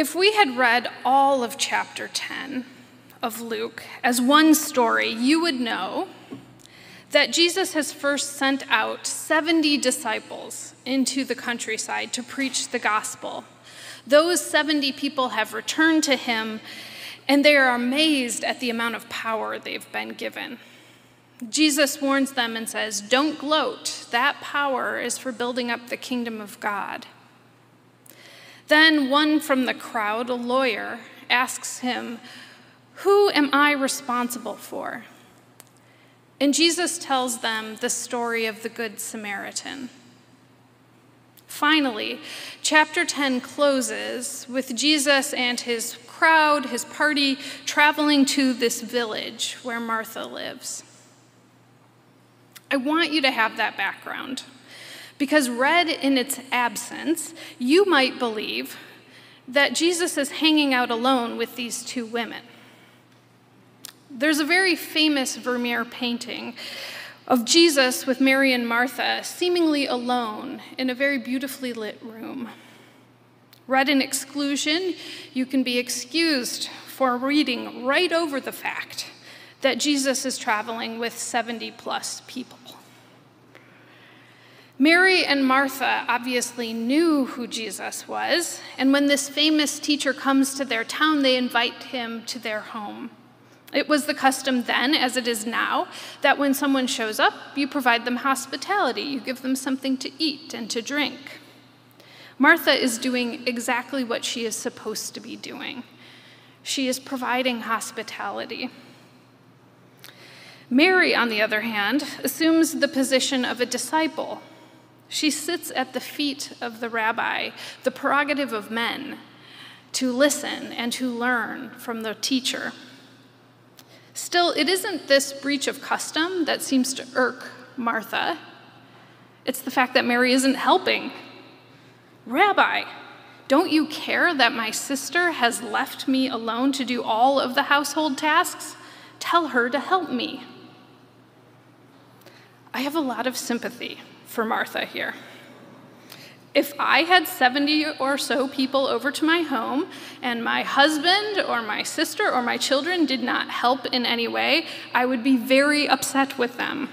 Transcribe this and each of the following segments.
If we had read all of chapter 10 of Luke as one story, you would know that Jesus has first sent out 70 disciples into the countryside to preach the gospel. Those 70 people have returned to him, and they are amazed at the amount of power they've been given. Jesus warns them and says, Don't gloat. That power is for building up the kingdom of God. Then one from the crowd, a lawyer, asks him, Who am I responsible for? And Jesus tells them the story of the Good Samaritan. Finally, chapter 10 closes with Jesus and his crowd, his party, traveling to this village where Martha lives. I want you to have that background because, read in its absence, you might believe that Jesus is hanging out alone with these two women. There's a very famous Vermeer painting of Jesus with Mary and Martha, seemingly alone in a very beautifully lit room. Read in exclusion, you can be excused for reading right over the fact that Jesus is traveling with 70 plus people. Mary and Martha obviously knew who Jesus was, and when this famous teacher comes to their town, they invite him to their home. It was the custom then, as it is now, that when someone shows up, you provide them hospitality, you give them something to eat and to drink. Martha is doing exactly what she is supposed to be doing. She is providing hospitality. Mary, on the other hand, assumes the position of a disciple. She sits at the feet of the rabbi, the prerogative of men, to listen and to learn from the teacher. Still, it isn't this breach of custom that seems to irk Martha. It's the fact that Mary isn't helping. Rabbi, don't you care that my sister has left me alone to do all of the household tasks? Tell her to help me. I have a lot of sympathy for Martha here. If I had 70 or so people over to my home and my husband or my sister or my children did not help in any way, I would be very upset with them.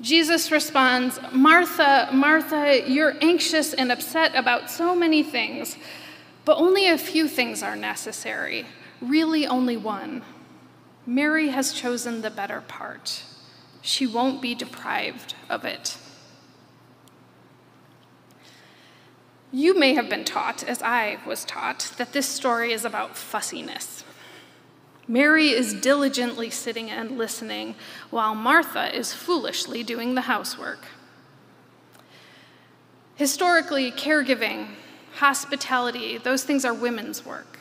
Jesus responds, Martha, Martha, you're anxious and upset about so many things, but only a few things are necessary. Really, only one. Mary has chosen the better part. She won't be deprived of it. You may have been taught, as I was taught, that this story is about fussiness. Mary is diligently sitting and listening, while Martha is foolishly doing the housework. Historically, caregiving, hospitality, those things are women's work.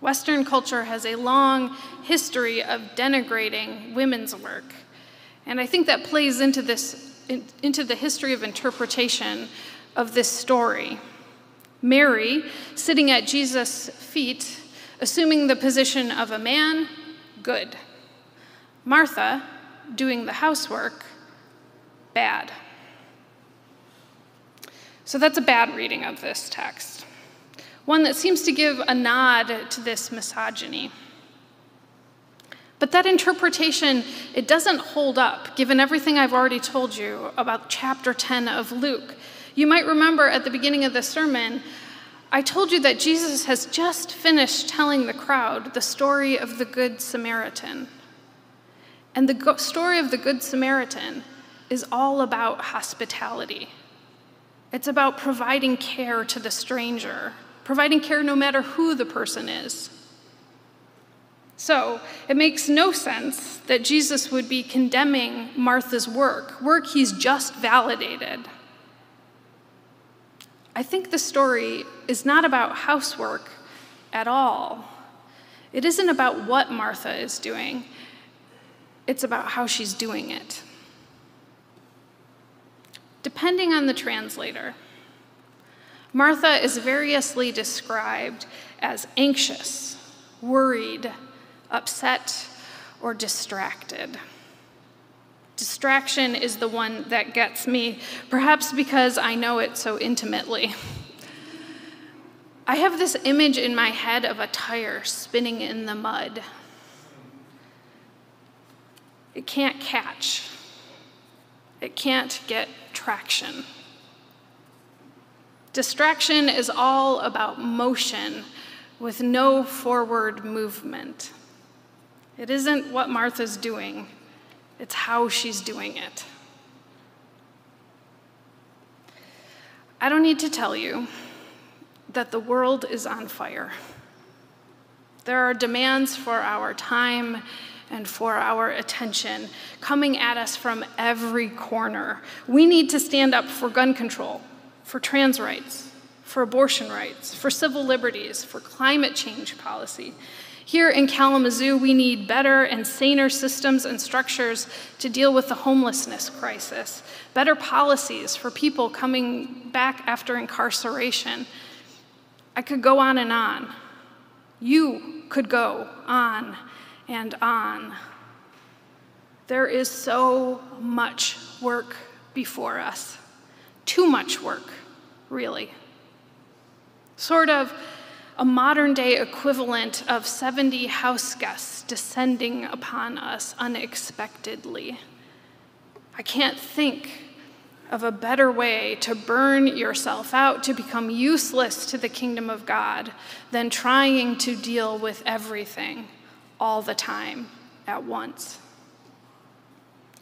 Western culture has a long history of denigrating women's work. And I think that plays into this into the history of interpretation of this story. Mary, sitting at Jesus' feet, assuming the position of a man, good. Martha, doing the housework, bad. So that's a bad reading of this text, one that seems to give a nod to this misogyny. But that interpretation, it doesn't hold up, given everything I've already told you about chapter 10 of Luke. You might remember at the beginning of the sermon, I told you that Jesus has just finished telling the crowd the story of the Good Samaritan. And the story of the Good Samaritan is all about hospitality. It's about providing care to the stranger, providing care no matter who the person is. So it makes no sense that Jesus would be condemning Martha's work, work he's just validated. I think the story is not about housework at all. It isn't about what Martha is doing, it's about how she's doing it. Depending on the translator, Martha is variously described as anxious, worried, upset, or distracted. Distraction is the one that gets me, perhaps because I know it so intimately. I have this image in my head of a tire spinning in the mud. It can't catch, it can't get traction. Distraction is all about motion with no forward movement. It isn't what Martha's doing, it's how she's doing it. I don't need to tell you that the world is on fire. There are demands for our time and for our attention coming at us from every corner. We need to stand up for gun control, for trans rights, for abortion rights, for civil liberties, for climate change policy. Here in Kalamazoo, we need better and saner systems and structures to deal with the homelessness crisis, better policies for people coming back after incarceration. I could go on and on. You could go on and on. There is so much work before us. Too much work, really. Sort of a modern day equivalent of 70 house guests descending upon us unexpectedly. I can't think of a better way to burn yourself out, to become useless to the kingdom of God, than trying to deal with everything all the time at once.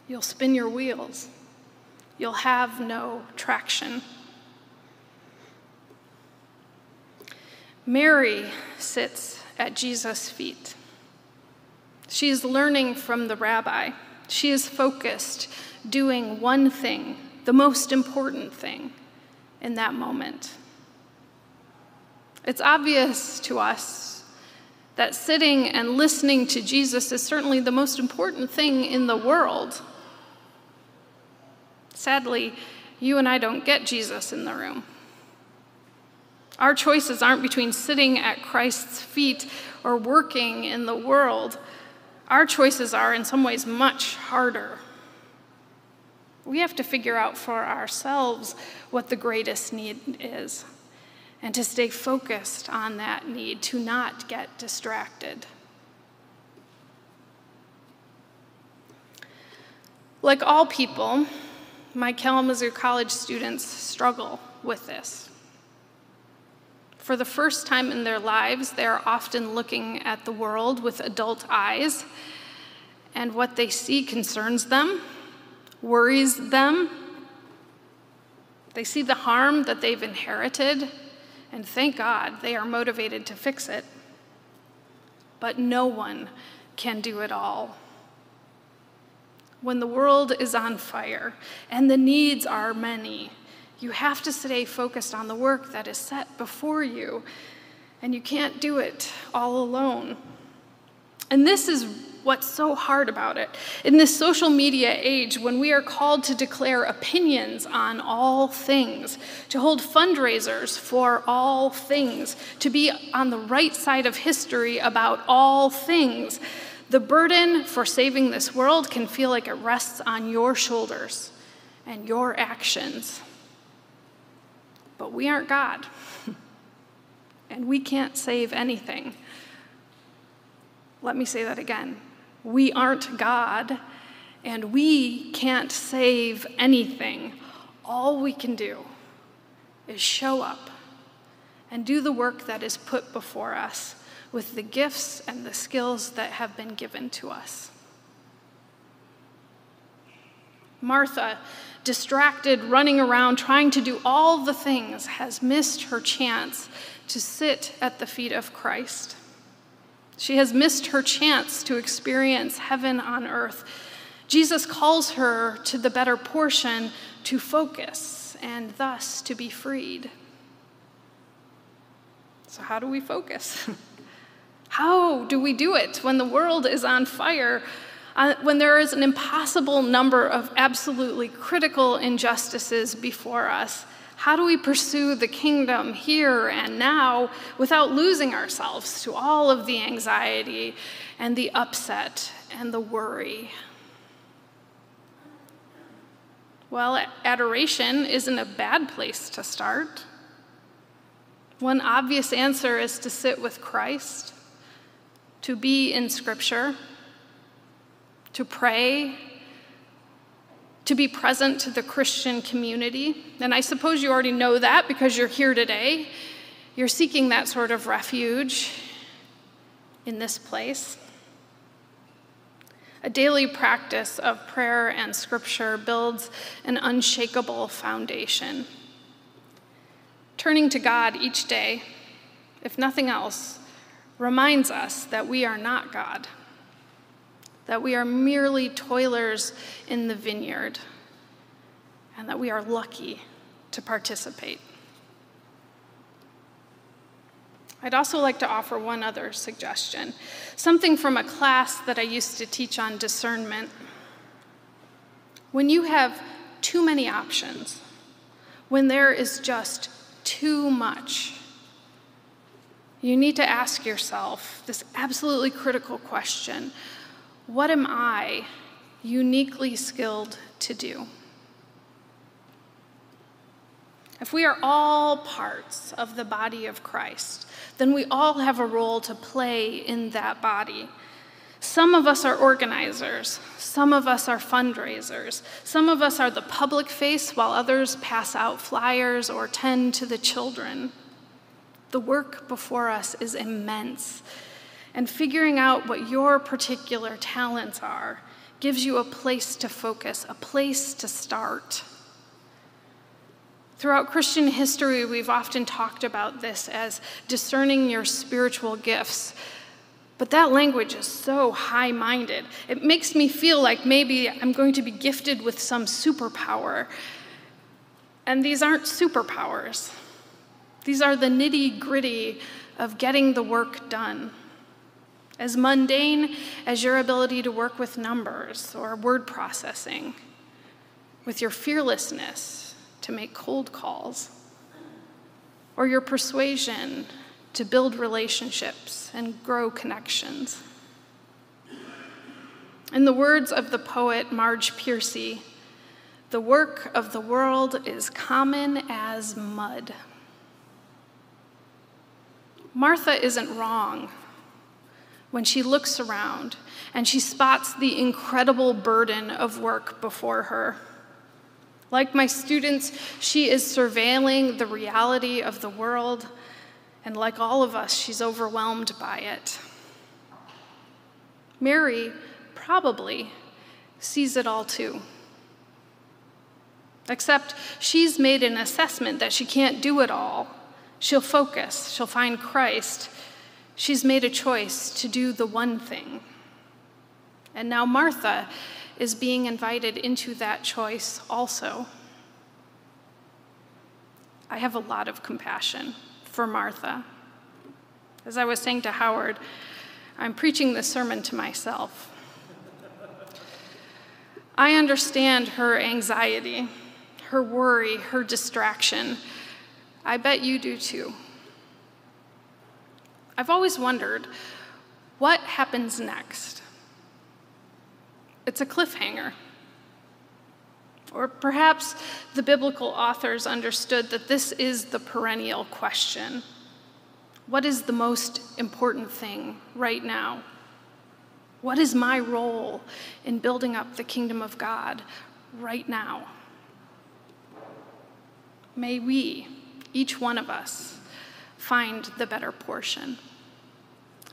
You'll spin your wheels, you'll have no traction. Mary sits at Jesus' feet. She is learning from the rabbi. She is focused, doing one thing the most important thing in that moment. It's obvious to us that sitting and listening to Jesus is certainly the most important thing in the world. Sadly, you and I don't get Jesus in the room. Our choices aren't between sitting at Christ's feet or working in the world. Our choices are, in some ways, much harder. We have to figure out for ourselves what the greatest need is and to stay focused on that need, to not get distracted. Like all people, my Kalamazoo College students struggle with this. For the first time in their lives, they are often looking at the world with adult eyes, and what they see concerns them worries them. They see the harm that they've inherited, and thank God they are motivated to fix it. But no one can do it all. When the world is on fire and the needs are many, you have to stay focused on the work that is set before you, and you can't do it all alone. And this is what's so hard about it. In this social media age, when we are called to declare opinions on all things, to hold fundraisers for all things, to be on the right side of history about all things, the burden for saving this world can feel like it rests on your shoulders and your actions. But we aren't God, and we can't save anything. Let me say that again. We aren't God, and we can't save anything. All we can do is show up and do the work that is put before us with the gifts and the skills that have been given to us. Martha, distracted, running around, trying to do all the things, has missed her chance to sit at the feet of Christ. She has missed her chance to experience heaven on earth. Jesus calls her to the better portion to focus and thus to be freed. So, how do we focus? How do we do it when the world is on fire? Uh, when there is an impossible number of absolutely critical injustices before us? How do we pursue the kingdom here and now without losing ourselves to all of the anxiety and the upset and the worry? Well, adoration isn't a bad place to start. One obvious answer is to sit with Christ, to be in Scripture, to pray, to be present to the Christian community. And I suppose you already know that because you're here today. You're seeking that sort of refuge in this place. A daily practice of prayer and scripture builds an unshakable foundation. Turning to God each day, if nothing else, reminds us that we are not God, that we are merely toilers in the vineyard, and that we are lucky to participate. I'd also like to offer one other suggestion something from a class that I used to teach on discernment. When you have too many options, when there is just too much. You need to ask yourself this absolutely critical question What am I uniquely skilled to do? If we are all parts of the body of Christ, then we all have a role to play in that body. Some of us are organizers, some of us are fundraisers, some of us are the public face while others pass out flyers or tend to the children. The work before us is immense, and figuring out what your particular talents are gives you a place to focus, a place to start. Throughout Christian history, we've often talked about this as discerning your spiritual gifts. But that language is so high minded. It makes me feel like maybe I'm going to be gifted with some superpower. And these aren't superpowers, these are the nitty gritty of getting the work done. As mundane as your ability to work with numbers or word processing, with your fearlessness to make cold calls, or your persuasion to build relationships and grow connections. In the words of the poet Marge Piercy, the work of the world is common as mud. Martha isn't wrong when she looks around and she spots the incredible burden of work before her. Like my students, she is surveilling the reality of the world and like all of us, she's overwhelmed by it. Mary probably sees it all too. Except she's made an assessment that she can't do it all. She'll focus, she'll find Christ. She's made a choice to do the one thing. And now Martha is being invited into that choice also. I have a lot of compassion for Martha. As I was saying to Howard, I'm preaching this sermon to myself. I understand her anxiety, her worry, her distraction. I bet you do too. I've always wondered what happens next? It's a cliffhanger. Or perhaps the biblical authors understood that this is the perennial question What is the most important thing right now? What is my role in building up the kingdom of God right now? May we, each one of us, find the better portion.